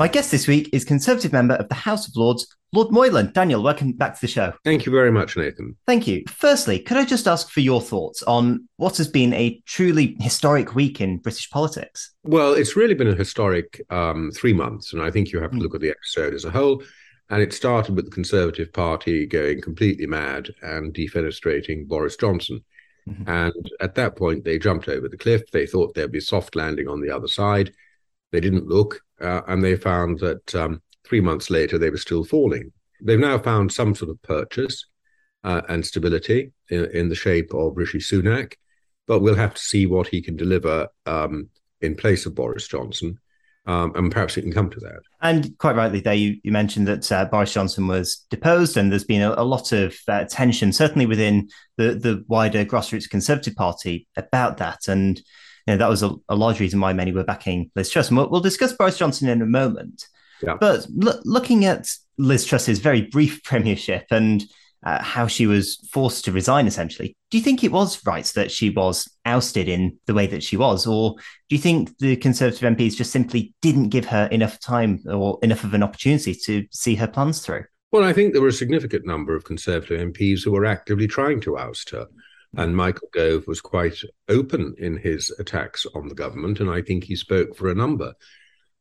My guest this week is Conservative member of the House of Lords, Lord Moylan. Daniel, welcome back to the show. Thank you very much, Nathan. Thank you. Firstly, could I just ask for your thoughts on what has been a truly historic week in British politics? Well, it's really been a historic um, three months, and I think you have to Mm. look at the episode as a whole. And it started with the Conservative Party going completely mad and defenestrating Boris Johnson. Mhm. And at that point, they jumped over the cliff. They thought there'd be soft landing on the other side. They didn't look, uh, and they found that um, three months later, they were still falling. They've now found some sort of purchase uh, and stability in, in the shape of Rishi Sunak, but we'll have to see what he can deliver um, in place of Boris Johnson. Um, and perhaps it can come to that. And quite rightly, there you, you mentioned that uh, Boris Johnson was deposed, and there's been a, a lot of uh, tension, certainly within the, the wider grassroots Conservative Party, about that. And you know, that was a, a large reason why many were backing Liz Truss. And we'll, we'll discuss Boris Johnson in a moment. Yeah. But lo- looking at Liz Truss's very brief premiership and uh, how she was forced to resign, essentially, do you think it was right that she was ousted in the way that she was? Or do you think the Conservative MPs just simply didn't give her enough time or enough of an opportunity to see her plans through? Well, I think there were a significant number of Conservative MPs who were actively trying to oust her. And Michael Gove was quite open in his attacks on the government, and I think he spoke for a number.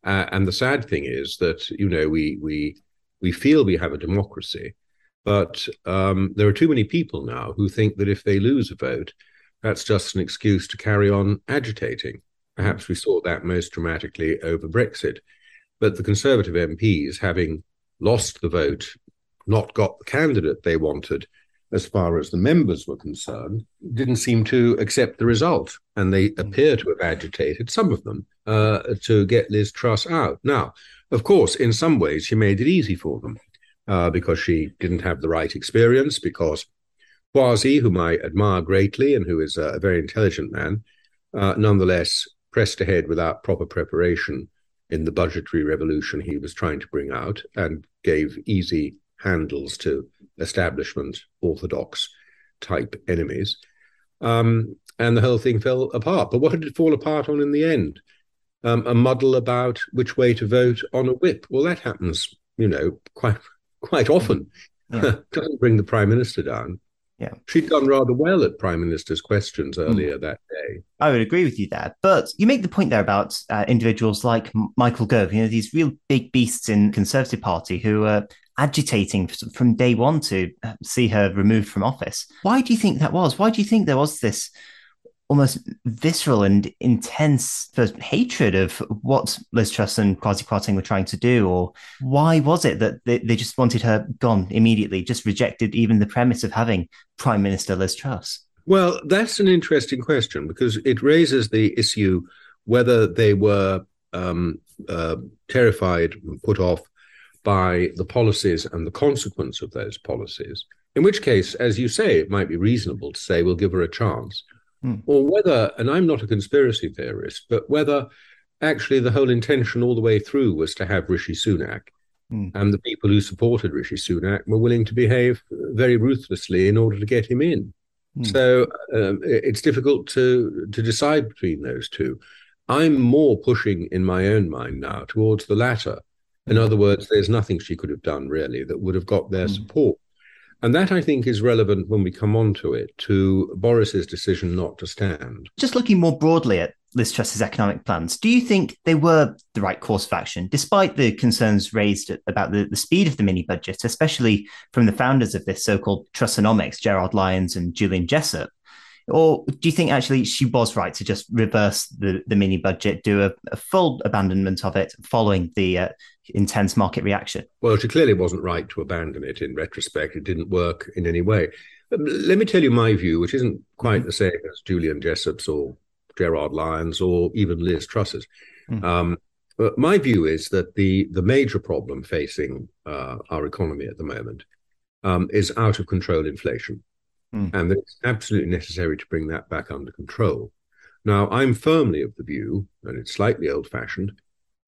Uh, and the sad thing is that you know we we we feel we have a democracy, but um, there are too many people now who think that if they lose a vote, that's just an excuse to carry on agitating. Perhaps we saw that most dramatically over Brexit. But the Conservative MPs, having lost the vote, not got the candidate they wanted, as far as the members were concerned, didn't seem to accept the result. And they appear to have agitated, some of them, uh, to get Liz Truss out. Now, of course, in some ways, she made it easy for them uh, because she didn't have the right experience, because Kwasi, whom I admire greatly and who is a, a very intelligent man, uh, nonetheless pressed ahead without proper preparation in the budgetary revolution he was trying to bring out and gave easy handles to establishment orthodox type enemies. Um, and the whole thing fell apart. But what did it fall apart on in the end? Um, a muddle about which way to vote on a whip. Well, that happens, you know, quite quite often. Yeah. Doesn't bring the prime minister down. Yeah. She'd done rather well at prime minister's questions earlier that day. I would agree with you there. But you make the point there about uh, individuals like Michael Gove, you know, these real big beasts in Conservative Party who are agitating from day one to uh, see her removed from office. Why do you think that was? Why do you think there was this almost visceral and intense hatred of what Liz Truss and Kwasi Kwarteng were trying to do? Or why was it that they, they just wanted her gone immediately, just rejected even the premise of having Prime Minister Liz Truss? Well, that's an interesting question because it raises the issue whether they were um, uh, terrified, put off by the policies and the consequence of those policies. In which case, as you say, it might be reasonable to say we'll give her a chance. Hmm. Or whether, and I'm not a conspiracy theorist, but whether actually the whole intention all the way through was to have Rishi Sunak. Hmm. And the people who supported Rishi Sunak were willing to behave very ruthlessly in order to get him in. Hmm. So um, it's difficult to to decide between those two. I'm more pushing in my own mind now towards the latter. In other words, there's nothing she could have done really that would have got their Mm. support. And that I think is relevant when we come on to it to Boris's decision not to stand. Just looking more broadly at Liz Truss's economic plans, do you think they were the right course of action, despite the concerns raised about the, the speed of the mini budget, especially from the founders of this so called Trussonomics, Gerard Lyons and Julian Jessop? Or do you think actually she was right to just reverse the, the mini budget, do a, a full abandonment of it following the uh, intense market reaction? Well, she clearly wasn't right to abandon it in retrospect. It didn't work in any way. But let me tell you my view, which isn't quite the same as Julian Jessop's or Gerard Lyon's or even Liz Truss's. Mm. Um, but my view is that the the major problem facing uh, our economy at the moment um, is out of control inflation, mm. and that it's absolutely necessary to bring that back under control. Now, I'm firmly of the view, and it's slightly old fashioned,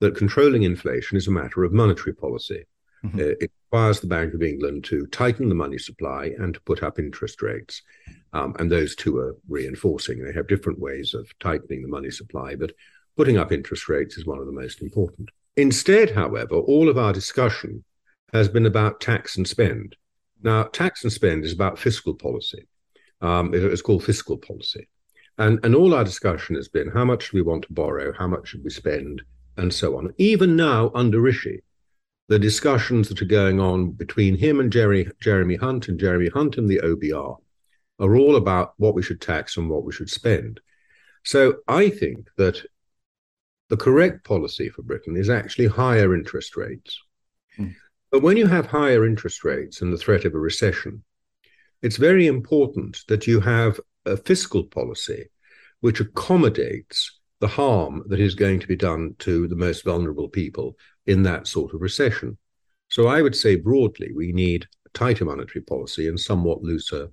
that controlling inflation is a matter of monetary policy. Mm-hmm. Uh, it requires the Bank of England to tighten the money supply and to put up interest rates. Um, and those two are reinforcing. They have different ways of tightening the money supply, but putting up interest rates is one of the most important. Instead, however, all of our discussion has been about tax and spend. Now, tax and spend is about fiscal policy. Um, it's called fiscal policy. And, and all our discussion has been how much do we want to borrow, how much should we spend, and so on. Even now, under Rishi, the discussions that are going on between him and Jerry, Jeremy Hunt and Jeremy Hunt and the OBR are all about what we should tax and what we should spend. So I think that the correct policy for Britain is actually higher interest rates. Hmm. But when you have higher interest rates and the threat of a recession, it's very important that you have a fiscal policy which accommodates the harm that is going to be done to the most vulnerable people in that sort of recession. So I would say broadly, we need tighter monetary policy and somewhat looser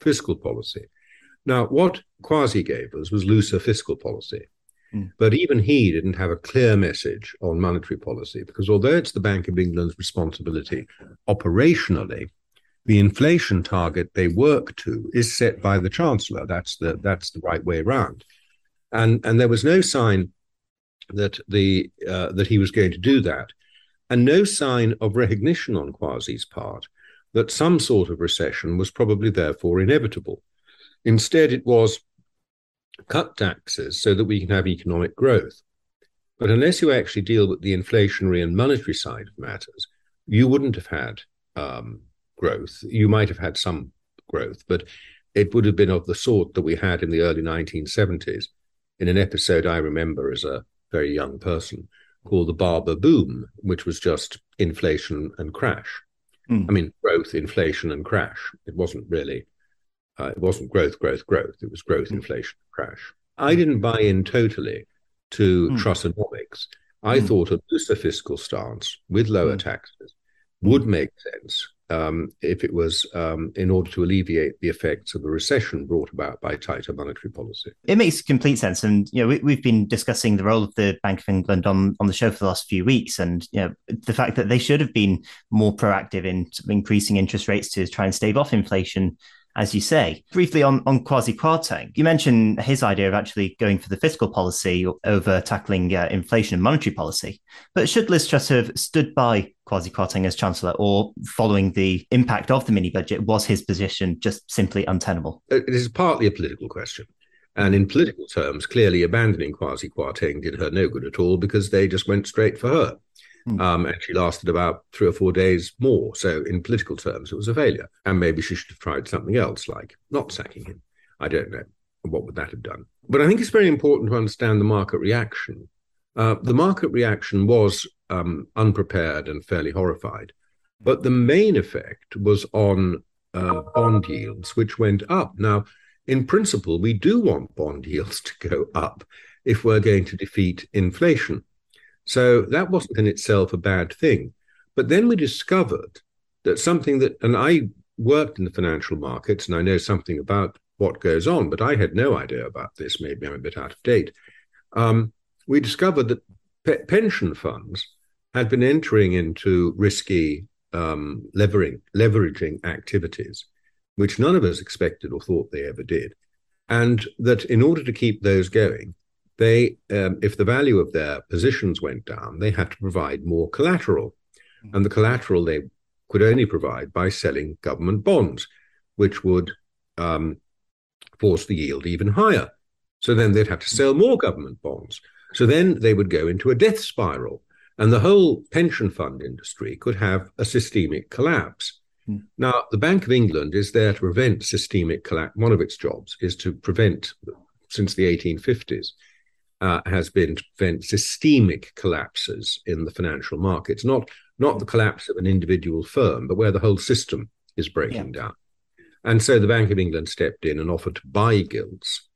fiscal policy. Now, what Kwasi gave us was looser fiscal policy. Mm. But even he didn't have a clear message on monetary policy because although it's the Bank of England's responsibility operationally, the inflation target they work to is set by the Chancellor. That's the that's the right way around. And and there was no sign that the uh, that he was going to do that, and no sign of recognition on Kwasi's part that some sort of recession was probably therefore inevitable. Instead, it was cut taxes so that we can have economic growth. But unless you actually deal with the inflationary and monetary side of matters, you wouldn't have had um, growth. You might have had some growth, but it would have been of the sort that we had in the early 1970s in an episode I remember as a very young person called the Barber Boom, which was just inflation and crash. Mm. I mean, growth, inflation, and crash. It wasn't really, uh, it wasn't growth, growth, growth. It was growth, mm. inflation, crash. I didn't buy in totally to mm. Trussonomics. I mm. thought a looser fiscal stance with lower mm. taxes would make sense um, if it was um, in order to alleviate the effects of a recession brought about by tighter monetary policy. It makes complete sense, and you know we, have been discussing the role of the Bank of England on on the show for the last few weeks, and you know the fact that they should have been more proactive in increasing interest rates to try and stave off inflation as you say. Briefly on, on Kwasi Kwarteng, you mentioned his idea of actually going for the fiscal policy over tackling uh, inflation and monetary policy. But should Liz Truss have stood by Kwasi Kwarteng as Chancellor or following the impact of the mini budget, was his position just simply untenable? It is partly a political question. And in political terms, clearly abandoning Kwasi Kwarteng did her no good at all because they just went straight for her. Mm. Um, and she lasted about three or four days more. So, in political terms, it was a failure. And maybe she should have tried something else, like not sacking him. I don't know. What would that have done? But I think it's very important to understand the market reaction. Uh, the market reaction was um, unprepared and fairly horrified. But the main effect was on uh, bond yields, which went up. Now, in principle, we do want bond yields to go up if we're going to defeat inflation. So that wasn't in itself a bad thing. But then we discovered that something that, and I worked in the financial markets and I know something about what goes on, but I had no idea about this. Maybe I'm a bit out of date. Um, we discovered that pe- pension funds had been entering into risky um, levering, leveraging activities, which none of us expected or thought they ever did. And that in order to keep those going, they, um, if the value of their positions went down, they had to provide more collateral. Hmm. And the collateral they could only provide by selling government bonds, which would um, force the yield even higher. So then they'd have to sell more government bonds. So then they would go into a death spiral, and the whole pension fund industry could have a systemic collapse. Mm. Now, the Bank of England is there to prevent systemic collapse. One of its jobs is to prevent, since the 1850s, uh, has been to prevent systemic collapses in the financial markets, not not the collapse of an individual firm, but where the whole system is breaking yeah. down. And so the Bank of England stepped in and offered to buy gilts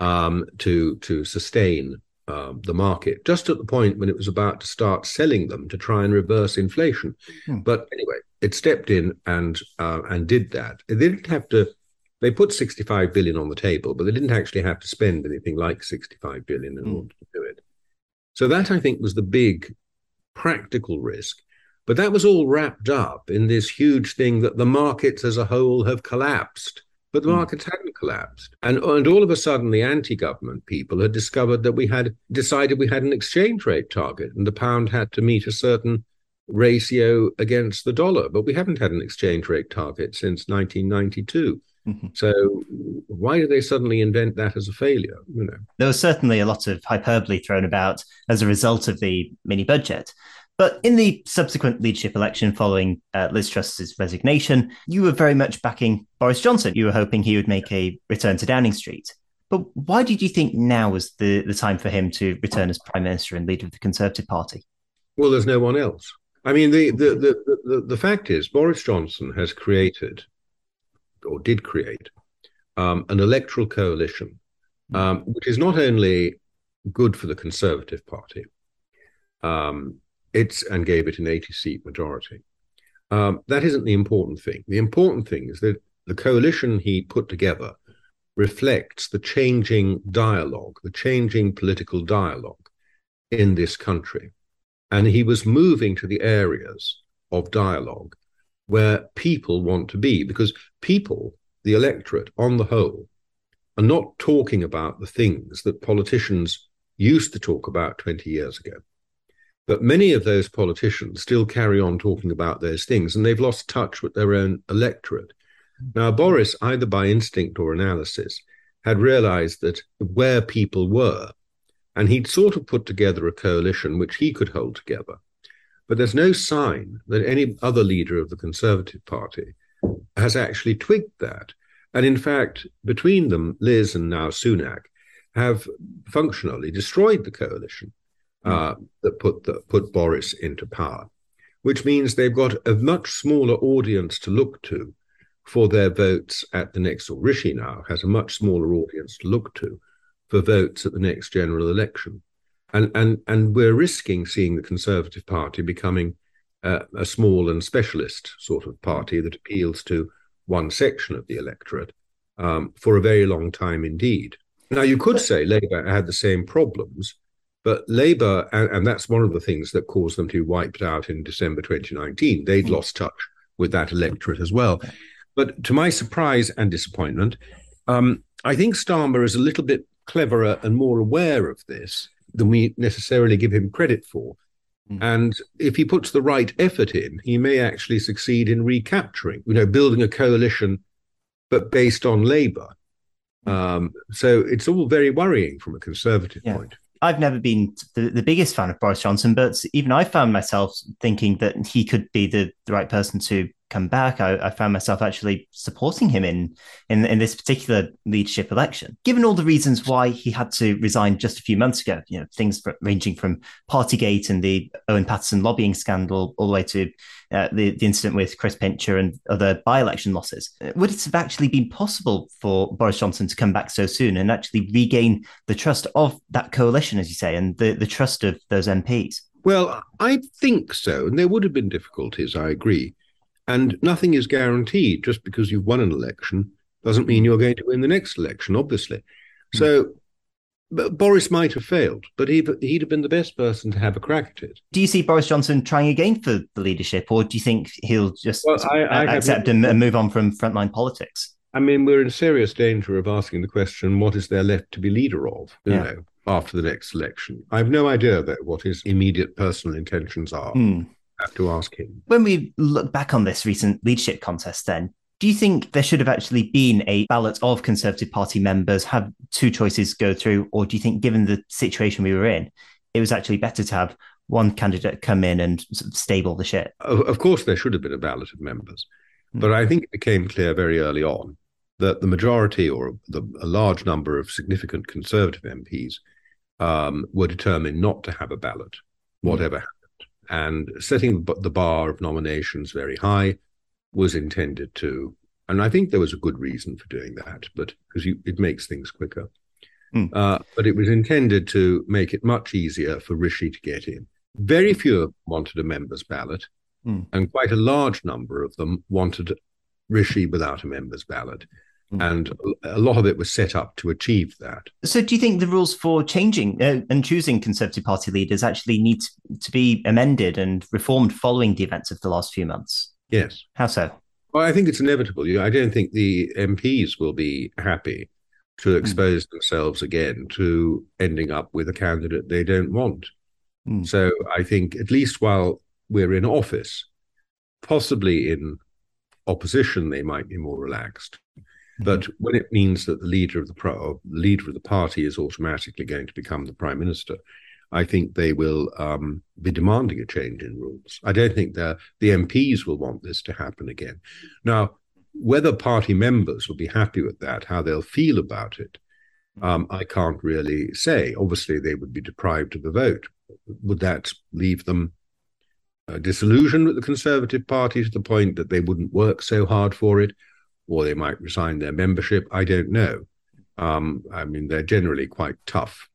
um, to to sustain um, the market, just at the point when it was about to start selling them to try and reverse inflation. Hmm. But anyway, it stepped in and uh, and did that. They didn't have to. They put 65 billion on the table, but they didn't actually have to spend anything like 65 billion in hmm. order to do it. So that I think was the big practical risk. But that was all wrapped up in this huge thing that the markets as a whole have collapsed. But the hmm. markets hadn't collapsed. And, and all of a sudden, the anti government people had discovered that we had decided we had an exchange rate target and the pound had to meet a certain ratio against the dollar. But we haven't had an exchange rate target since 1992. Mm-hmm. So why did they suddenly invent that as a failure? You know, there was certainly a lot of hyperbole thrown about as a result of the mini budget. But in the subsequent leadership election following uh, Liz Truss's resignation, you were very much backing Boris Johnson. You were hoping he would make a return to Downing Street. But why did you think now was the, the time for him to return as Prime Minister and leader of the Conservative Party? Well, there's no one else. I mean, the, the, the, the, the fact is, Boris Johnson has created, or did create, um, an electoral coalition, um, which is not only good for the Conservative Party, um, it's and gave it an 80 seat majority. Um, that isn't the important thing. The important thing is that the coalition he put together reflects the changing dialogue, the changing political dialogue in this country. And he was moving to the areas of dialogue where people want to be, because people, the electorate on the whole, are not talking about the things that politicians used to talk about 20 years ago. But many of those politicians still carry on talking about those things, and they've lost touch with their own electorate. Now, Boris, either by instinct or analysis, had realized that where people were, and he'd sort of put together a coalition which he could hold together. But there's no sign that any other leader of the Conservative Party has actually twigged that. And in fact, between them, Liz and now Sunak have functionally destroyed the coalition. Hmm. uh, that put the, put Boris into power, which means they've got a much smaller audience to look to for their votes at the next. Or Rishi now has a much smaller audience to look to for votes at the next general election, and and and we're risking seeing the Conservative Party becoming uh, a small and specialist sort of party that appeals to one section of the electorate um, for a very long time indeed. Now, you could say Labour had the same problems but Labour, and, and, that's one of the things that caused them to be wiped out in December 2019. They'd mm. lost touch with that electorate as well. But to my surprise and disappointment, um, I think Starmer is a little bit cleverer and more aware of this than we necessarily give him credit for. Mm. And if he puts the right effort in, he may actually succeed in recapturing, you know, building a coalition, but based on Labour. Mm. Um, so it's all very worrying from a conservative yeah. point. I've never been the, the biggest fan of Boris Johnson, but even I found myself thinking that he could be the, the right person to come back, I, I, found myself actually supporting him in, in in this particular leadership election. Given all the reasons why he had to resign just a few months ago, you know, things ranging from Partygate and the Owen Paterson lobbying scandal, all the way to uh, the, the incident with Chris Pincher and other by-election losses, would it have actually been possible for Boris Johnson to come back so soon and actually regain the trust of that coalition, as you say, and the, the trust of those MPs? Well, I think so. And there would have been difficulties, I agree. And nothing is guaranteed just because you've won an election doesn't mean you're going to win the next election, obviously. Mm. So Boris might have failed, but he'd, he'd have been the best person to have a crack at it. Do you see Boris Johnson trying again for the leadership, or do you think he'll just well, I, I accept and, move on from frontline politics? I mean, we're in serious danger of asking the question, what is there left to be leader of, you yeah. know, after the next election? I have no idea that what his immediate personal intentions are. Mm have to ask him. When we look back on this recent leadership contest, then, do you think there should have actually been a ballot of Conservative Party members, have two choices go through? Or do you think, given the situation we were in, it was actually better to have one candidate come in and sort of stable the ship? Of, course, there should have been a ballot of members. But I think it became clear very early on that the majority or the, a large number of significant Conservative MPs um, were determined not to have a ballot, whatever happened. And setting the bar of nominations very high was intended to, and I think there was a good reason for doing that, but because it makes things quicker. Mm. Uh, but it was intended to make it much easier for Rishi to get in. Very few wanted a member's ballot, mm. and quite a large number of them wanted Rishi without a member's ballot. Mm. And a lot of it was set up to achieve that. So, do you think the rules for changing uh, and choosing Conservative Party leaders actually need to be amended and reformed following the events of the last few months? Yes. How so? Well, I think it's inevitable. I don't think the MPs will be happy to hmm. expose mm. themselves again to ending up with a candidate they don't want. Mm. So I think at least while we're in office, possibly in opposition, they might be more relaxed. Mm-hmm. But when it means that the leader of the pro- leader of the party is automatically going to become the prime minister, I think they will um, be demanding a change in rules. I don't think the the MPs will want this to happen again. Now, whether party members will be happy with that, how they'll feel about it, um, I can't really say. Obviously, they would be deprived of the vote. Would that leave them uh, disillusioned with the Conservative Party to the point that they wouldn't work so hard for it? Or they might resign their membership. I don't know. Um, I mean, they're generally quite tough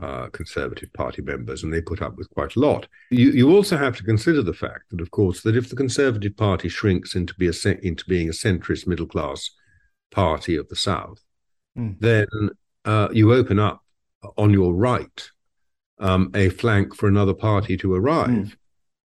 uh, Conservative Party members, and they put up with quite a lot. You, you also have to consider the fact that, of course, that if the Conservative Party shrinks into, be a, into being a centrist middle class party of the South, mm. then uh, you open up on your right um, a flank for another party to arrive. Mm.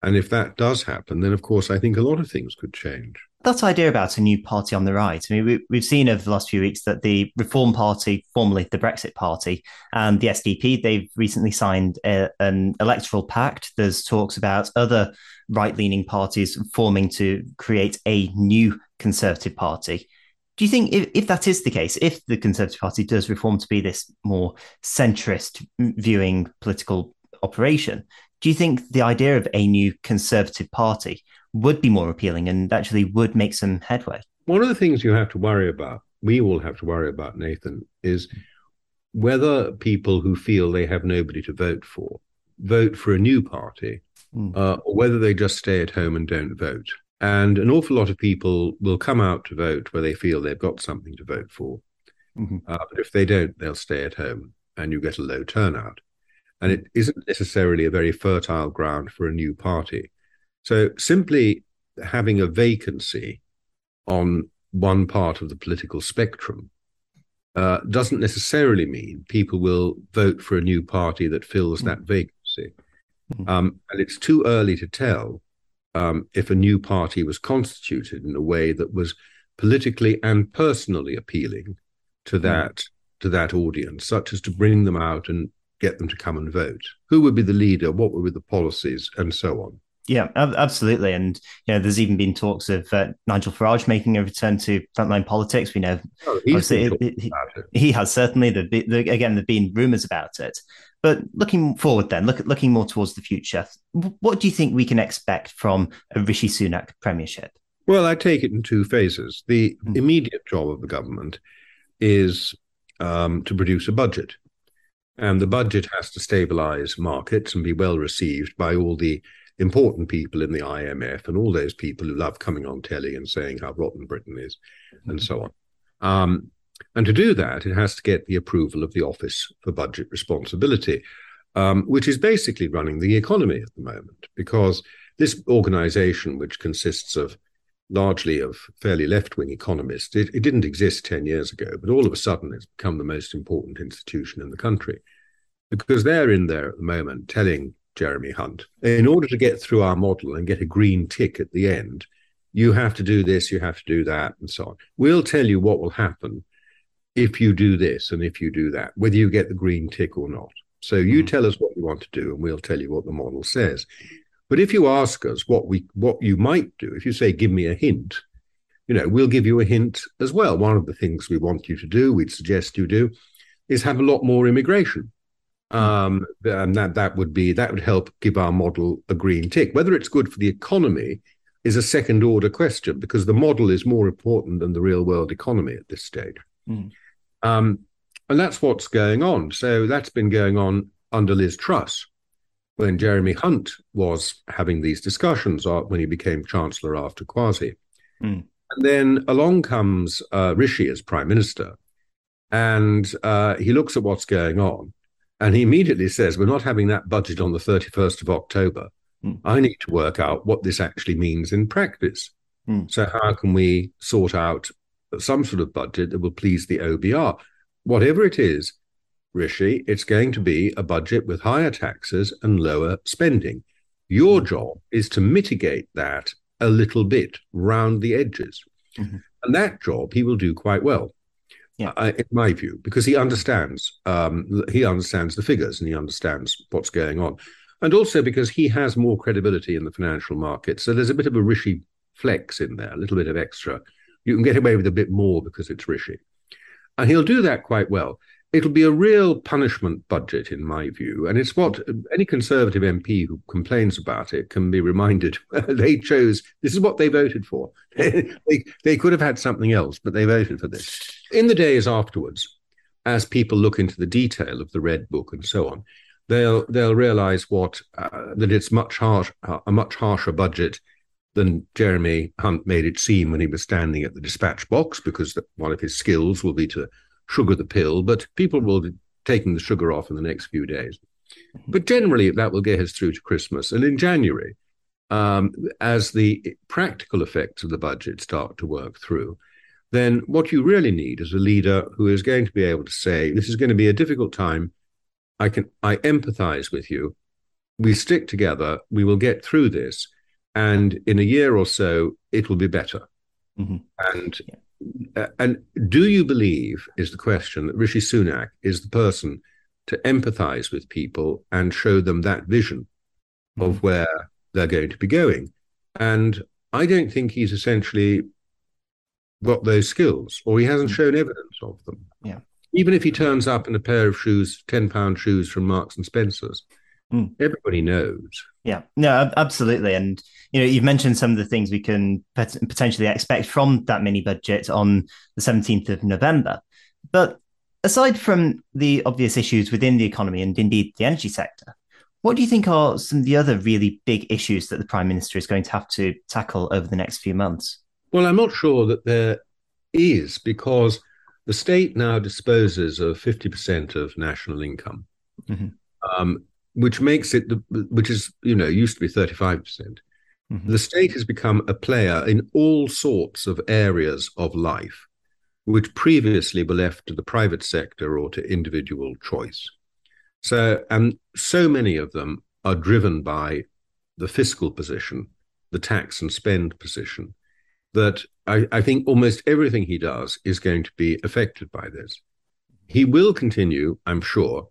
And if that does happen, then of course I think a lot of things could change that idea about a new party on the right. I mean, we, have seen over the last few weeks that the Reform Party, formerly the Brexit Party, and the SDP, they've recently signed a, an electoral pact. There's talks about other right leaning parties forming to create a new Conservative Party. Do you think if, if that is the case, if the Conservative Party does reform to be this more centrist viewing political operation, do you think the idea of a new Conservative Party would be more appealing and actually would make some headway. One of the things you have to worry about, we all have to worry about, Nathan, is whether people who feel they have nobody to vote for vote for a new party mm. uh, or whether they just stay at home and don't vote. And an awful lot of people will come out to vote where they feel they've got something to vote for. Mm-hmm. Uh, but if they don't, they'll stay at home and you get a low turnout. And it isn't necessarily a very fertile ground for a new party. So simply having a vacancy on one part of the political spectrum uh, doesn't necessarily mean people will vote for a new party that fills that hmm. vacancy. Hmm. Um, and it's too early to tell um, if a new party was constituted in a way that was politically and personally appealing to hmm. that to that audience, such as to bring them out and get them to come and vote. Who would be the leader? What would be the policies, and so on. Yeah, absolutely. And you know, there's even been talks of uh, Nigel Farage making a return to frontline politics. We know, oh, it, it, he, he, has certainly. The, the, again, there've been rumours about it. But looking forward, then, look looking more towards the future. What do you think we can expect from a Rishi Sunak premiership? Well, I take it in two phases. The mm. immediate job of the government is um, to produce a budget, and the budget has to stabilise markets and be well received by all the important people in the IMF and all those people who love coming on telly and saying how rotten Britain is mm-hmm. and so on. Um, and to do that, it has to get the approval of the Office for Budget Responsibility, um, which is basically running the economy at the moment, because this organization, which consists of largely of fairly left wing economists, it, it didn't exist 10 years ago, but all of a sudden it's become the most important institution in the country because they're in there at the moment telling Jeremy Hunt. In order to get through our model and get a green tick at the end, you have to do this, you have to do that, and so on. We'll tell you what will happen if you do this and if you do that, whether you get the green tick or not. So you mm. tell us what you want to do, and we'll tell you what the model says. But if you ask us what we what you might do, if you say, "Give me a hint," you know, we'll give you a hint as well. One of the things we want you to do, we'd suggest you do, is have a lot more immigration. Um, and that that would be that would help give our model a green tick. Whether it's good for the economy is a second order question because the model is more important than the real world economy at this stage. Mm. Um, and that's what's going on. So that's been going on under Liz Truss when Jeremy Hunt was having these discussions uh, when he became Chancellor after Kwasi. Mm. And then along comes uh, Rishi as Prime Minister, and uh, he looks at what's going on, and he immediately says, We're not having that budget on the 31st of October. Mm. I need to work out what this actually means in practice. Mm. So, how can we sort out some sort of budget that will please the OBR? Whatever it is, Rishi, it's going to be a budget with higher taxes and lower spending. Your mm. job is to mitigate that a little bit round the edges. Mm-hmm. And that job he will do quite well, yeah. uh, in my view, because he understands um, he understands the figures and he understands what's going on, and also because he has more credibility in the financial market. So there's a bit of a Rishi flex in there, a little bit of extra. You can get away with a bit more because it's Rishi, and he'll do that quite well it'll be a real punishment budget, in my view. And it's what any Conservative MP who complains about it can be reminded they chose this is what they voted for. they, they could have had something else, but they voted for this. In the days afterwards, as people look into the detail of the Red Book and so on, they'll they'll realize what uh, that it's much harsh, uh, a much harsher budget than Jeremy Hunt made it seem when he was standing at the dispatch box, because the, one of his skills will be to sugar the pill, but people will be taking the sugar off in the next few days. But generally, that will get us through to Christmas. And in January, um, as the practical effects of the budget start to work through, then what you really need is a leader who is going to be able to say, "This is going to be a difficult time. I can I empathize with you. We stick together. We will get through this, and in a year or so, it will be better." Mm-hmm. And yeah. Uh, and do you believe, is the question, that Rishi Sunak is the person to empathize with people and show them that vision of mm-hmm. where they're going to be going? And I don't think he's essentially got those skills, or he hasn't mm. shown evidence of them. Yeah. Even if he turns up in a pair of shoes, ten pound shoes from Marks and Spencers, mm. everybody knows. Yeah, no, absolutely. And you know, you've mentioned some of the things we can potentially expect from that mini budget on the 17th of November. But aside from the obvious issues within the economy and indeed the energy sector, what do you think are some of the other really big issues that the prime minister is going to have to tackle over the next few months? Well, I'm not sure that there is because the state now disposes of 50% of national income. Mm-hmm. Um, which makes it, which is, you know, used to be 35%. percent mm hmm The state has become a player in all sorts of areas of life, which previously were left to the private sector or to individual choice. So, and so many of them are driven by the fiscal position, the tax and spend position, that I, I think almost everything he does is going to be affected by this. He will continue, I'm sure,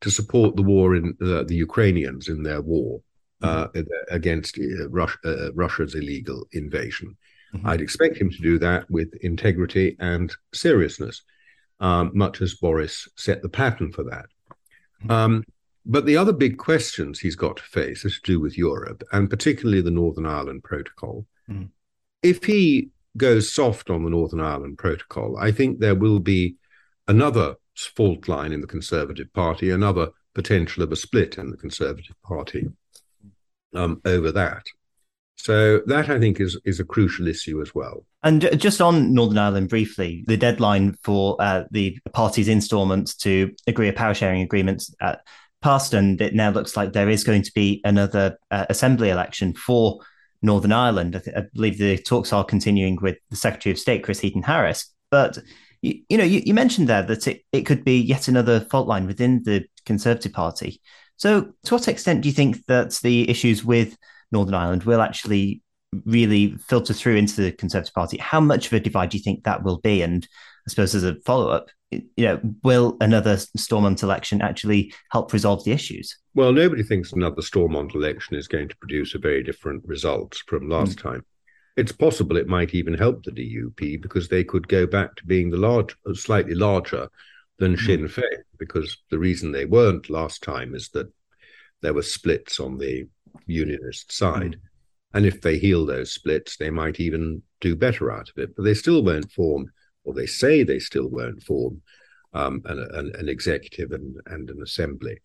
to support the war in uh, the Ukrainians in their war uh, mm-hmm. against uh, Russia, uh, Russia's illegal invasion. Mm-hmm. I'd expect him to do that with integrity and seriousness, um, much as Boris set the pattern for that. Mm-hmm. Um, but the other big questions he's got to face are to do with Europe and particularly the Northern Ireland Protocol. Mm-hmm. If he goes soft on the Northern Ireland Protocol, I think there will be another fault line in the Conservative Party, another potential of a split in the Conservative Party um, over that. So that I think is is a crucial issue as well. And just on Northern Ireland briefly, the deadline for uh, the party's instalments to agree a power sharing agreement uh, passed, and it now looks like there is going to be another uh, assembly election for Northern Ireland. I, th- I, believe the talks are continuing with the Secretary of State Chris Heaton Harris, but you, you know, you, you, mentioned there that it, it could be yet another fault line within the Conservative Party. So, to what extent do you think that the issues with Northern Ireland will actually really filter through into the Conservative Party? How much of a divide do you think that will be? And I suppose as a follow up, you know, will another Stormont election actually help resolve the issues? Well, nobody thinks another Stormont election is going to produce a very different result from last mm. time. It's possible it might even help the DUP because they could go back to being the large, slightly larger than mm. Sinn Féin. Because the reason they weren't last time is that there were splits on the unionist side. Mm. And if they heal those splits, they might even do better out of it. But they still won't form, or they say they still won't form, um, an, an, an, executive and, and an assembly,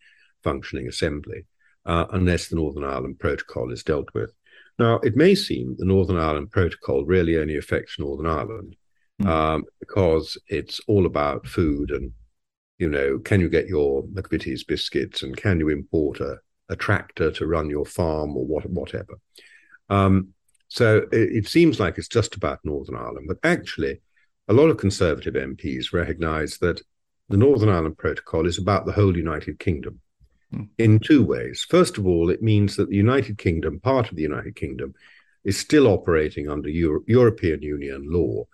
functioning assembly, uh, unless the Northern Ireland Protocol is dealt with. Now, it may seem the Northern Ireland Protocol really only affects Northern Ireland mm. um, because it's all about food and, you know, can you get your McVitie's biscuits and can you import a, a tractor to run your farm or what, whatever. Um, so it, it, seems like it's just about Northern Ireland, but actually, a lot of Conservative MPs recognise that the Northern Ireland Protocol is about the whole United Kingdom mm. in two ways. First of all, it means that the United Kingdom, part of the United Kingdom, is still operating under Euro- European Union law,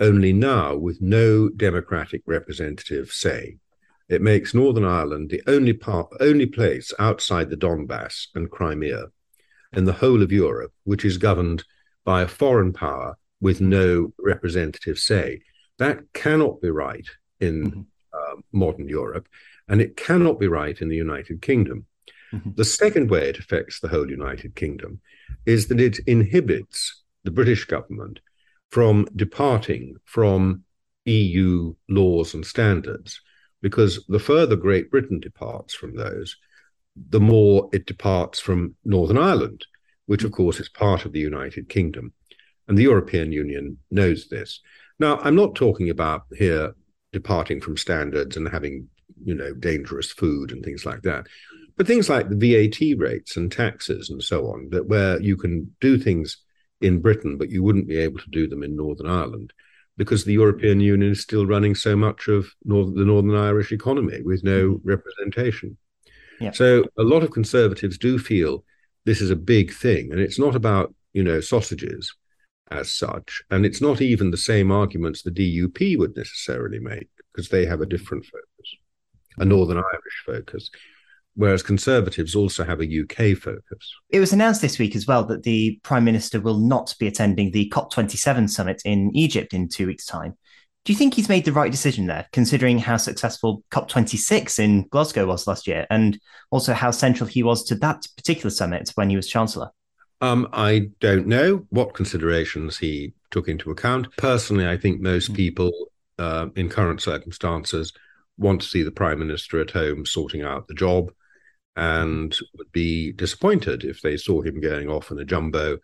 only now with no democratic representative say. It makes Northern Ireland the only part, only place outside the Donbass and Crimea in the whole of Europe, which is governed by a foreign power with no representative say. That cannot be right in mm-hmm. uh, modern Europe, and it cannot be right in the United Kingdom. Mm-hmm. The second way it affects the whole United Kingdom is that it inhibits the British government from departing from EU laws and standards, because the further Great Britain departs from those, the more it departs from Northern Ireland, which of course is part of the United Kingdom. And the European Union knows this. Now, I'm not talking about here departing from standards and having, you know, dangerous food and things like that, but things like the VAT rates and taxes and so on, that where you can do things in Britain, but you wouldn't be able to do them in Northern Ireland because the European Union is still running so much of North, the Northern Irish economy with no mm-hmm. representation. Yeah. So a lot of conservatives do feel this is a big thing, and it's not about you know sausages as such, and it's not even the same arguments the DUP would necessarily make because they have a different focus, a Northern Irish focus. Whereas Conservatives also have a UK focus. It was announced this week as well that the Prime Minister will not be attending the COP27 summit in Egypt in two weeks' time. Do you think he's made the right decision there, considering how successful COP26 in Glasgow was last year, and also how central he was to that particular summit when he was Chancellor? Um, I don't know what considerations he took into account. Personally, I think most mm. people uh, in current circumstances want to see the Prime Minister at home sorting out the job and would be disappointed if they saw him going off in a jumbo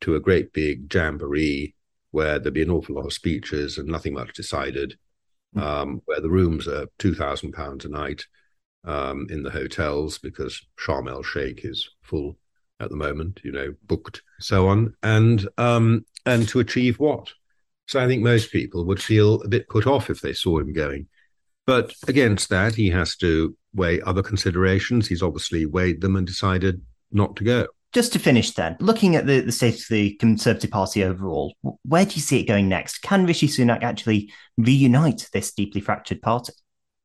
to a great big jamboree where there'd be an awful lot of speeches and nothing much decided, mm. um, where the rooms are two thousand pounds a night um, in the hotels because Sharm el Sheikh is full at the moment, you know, booked, so on, and um, and to achieve what? So I think most people would feel a bit put off if they saw him going. But against that, he has to weigh other considerations. He's obviously weighed them and decided not to go. Just to finish then, looking at the, the state of the Conservative Party overall, where do you see it going next? Can Rishi Sunak actually reunite this deeply fractured party?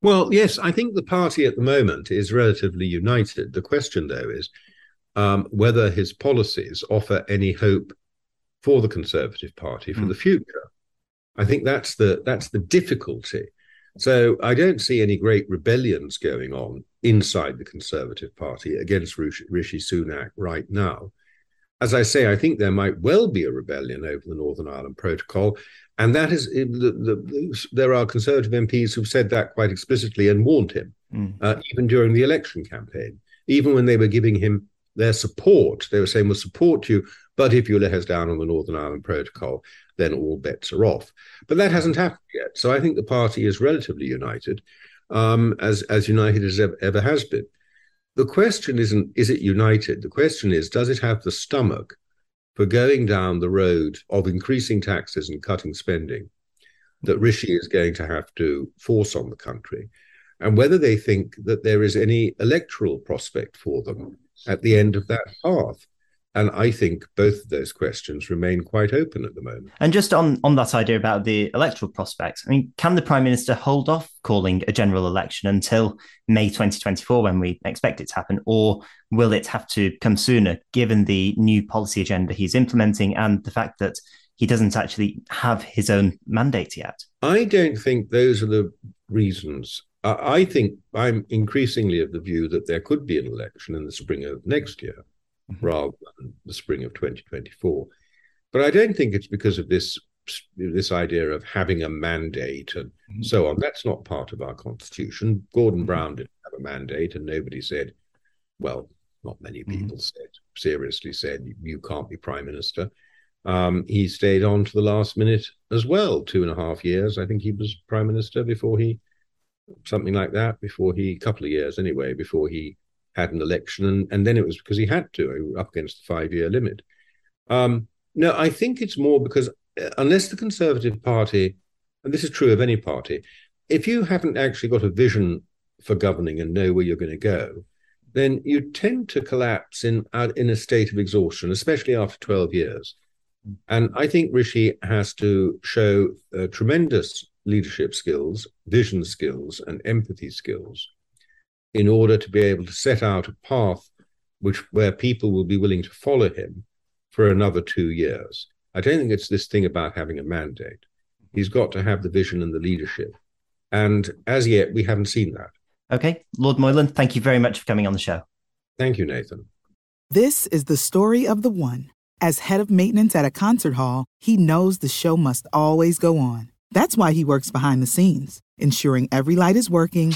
Well, yes, I think the party at the moment is relatively united. The question, though, is um, whether his policies offer any hope for the Conservative Party for mm. the future. I think that's the that's the difficulty. So I don't see any great rebellions going on inside the Conservative Party against Rishi Sunak right now. As I say, I think there might well be a rebellion over the Northern Ireland Protocol. And that is, the, the, there are Conservative MPs who've said that quite explicitly and warned him, mm. uh, even during the election campaign. Even when they were giving him their support, they were saying, We'll support you, but if you let us down on the Northern Ireland Protocol, then all bets are off. But that hasn't happened yet. So I think the party is relatively united, um, as as united as ever, ever has been. The question isn't is it united. The question is does it have the stomach for going down the road of increasing taxes and cutting spending that Rishi is going to have to force on the country, and whether they think that there is any electoral prospect for them at the end of that path. And I think both of those questions remain quite open at the moment. And just on, on that idea about the electoral prospects, I mean, can the Prime Minister hold off calling a general election until May 2024 when we expect it to happen? Or will it have to come sooner, given the new policy agenda he's implementing and the fact that he doesn't actually have his own mandate yet? I don't think those are the reasons. I think I'm increasingly of the view that there could be an election in the spring of next year. Mm-hmm. rather than the spring of 2024. But I don't think it's because of this this idea of having a mandate and mm-hmm. so on. That's not part of our constitution. Gordon mm-hmm. Brown didn't have a mandate, and nobody said, well, not many mm-hmm. people said seriously said you can't be prime minister. Um, he stayed on to the last minute as well, two and a half years. I think he was prime minister before he, something like that, before he, a couple of years anyway, before he had an election. And, and then it was because he had to, up against the five year limit. Um, no, I think it's more because uh, unless the Conservative Party, and this is true of any party, if you haven't actually got a vision for governing and know where you're going to go, then you tend to collapse in in a state of exhaustion, especially after 12 years. And I think Rishi has to show uh, tremendous leadership skills, vision skills, and empathy skills in order to be able to set out a path which where people will be willing to follow him for another two years. I don't think it's this thing about having a mandate. He's got to have the vision and the leadership. And as yet, we haven't seen that. Okay. Lord Moylan, thank you very much for coming on the show. Thank you, Nathan. This is the story of the one. As head of maintenance at a concert hall, he knows the show must always go on. That's why he works behind the scenes, ensuring every light is working,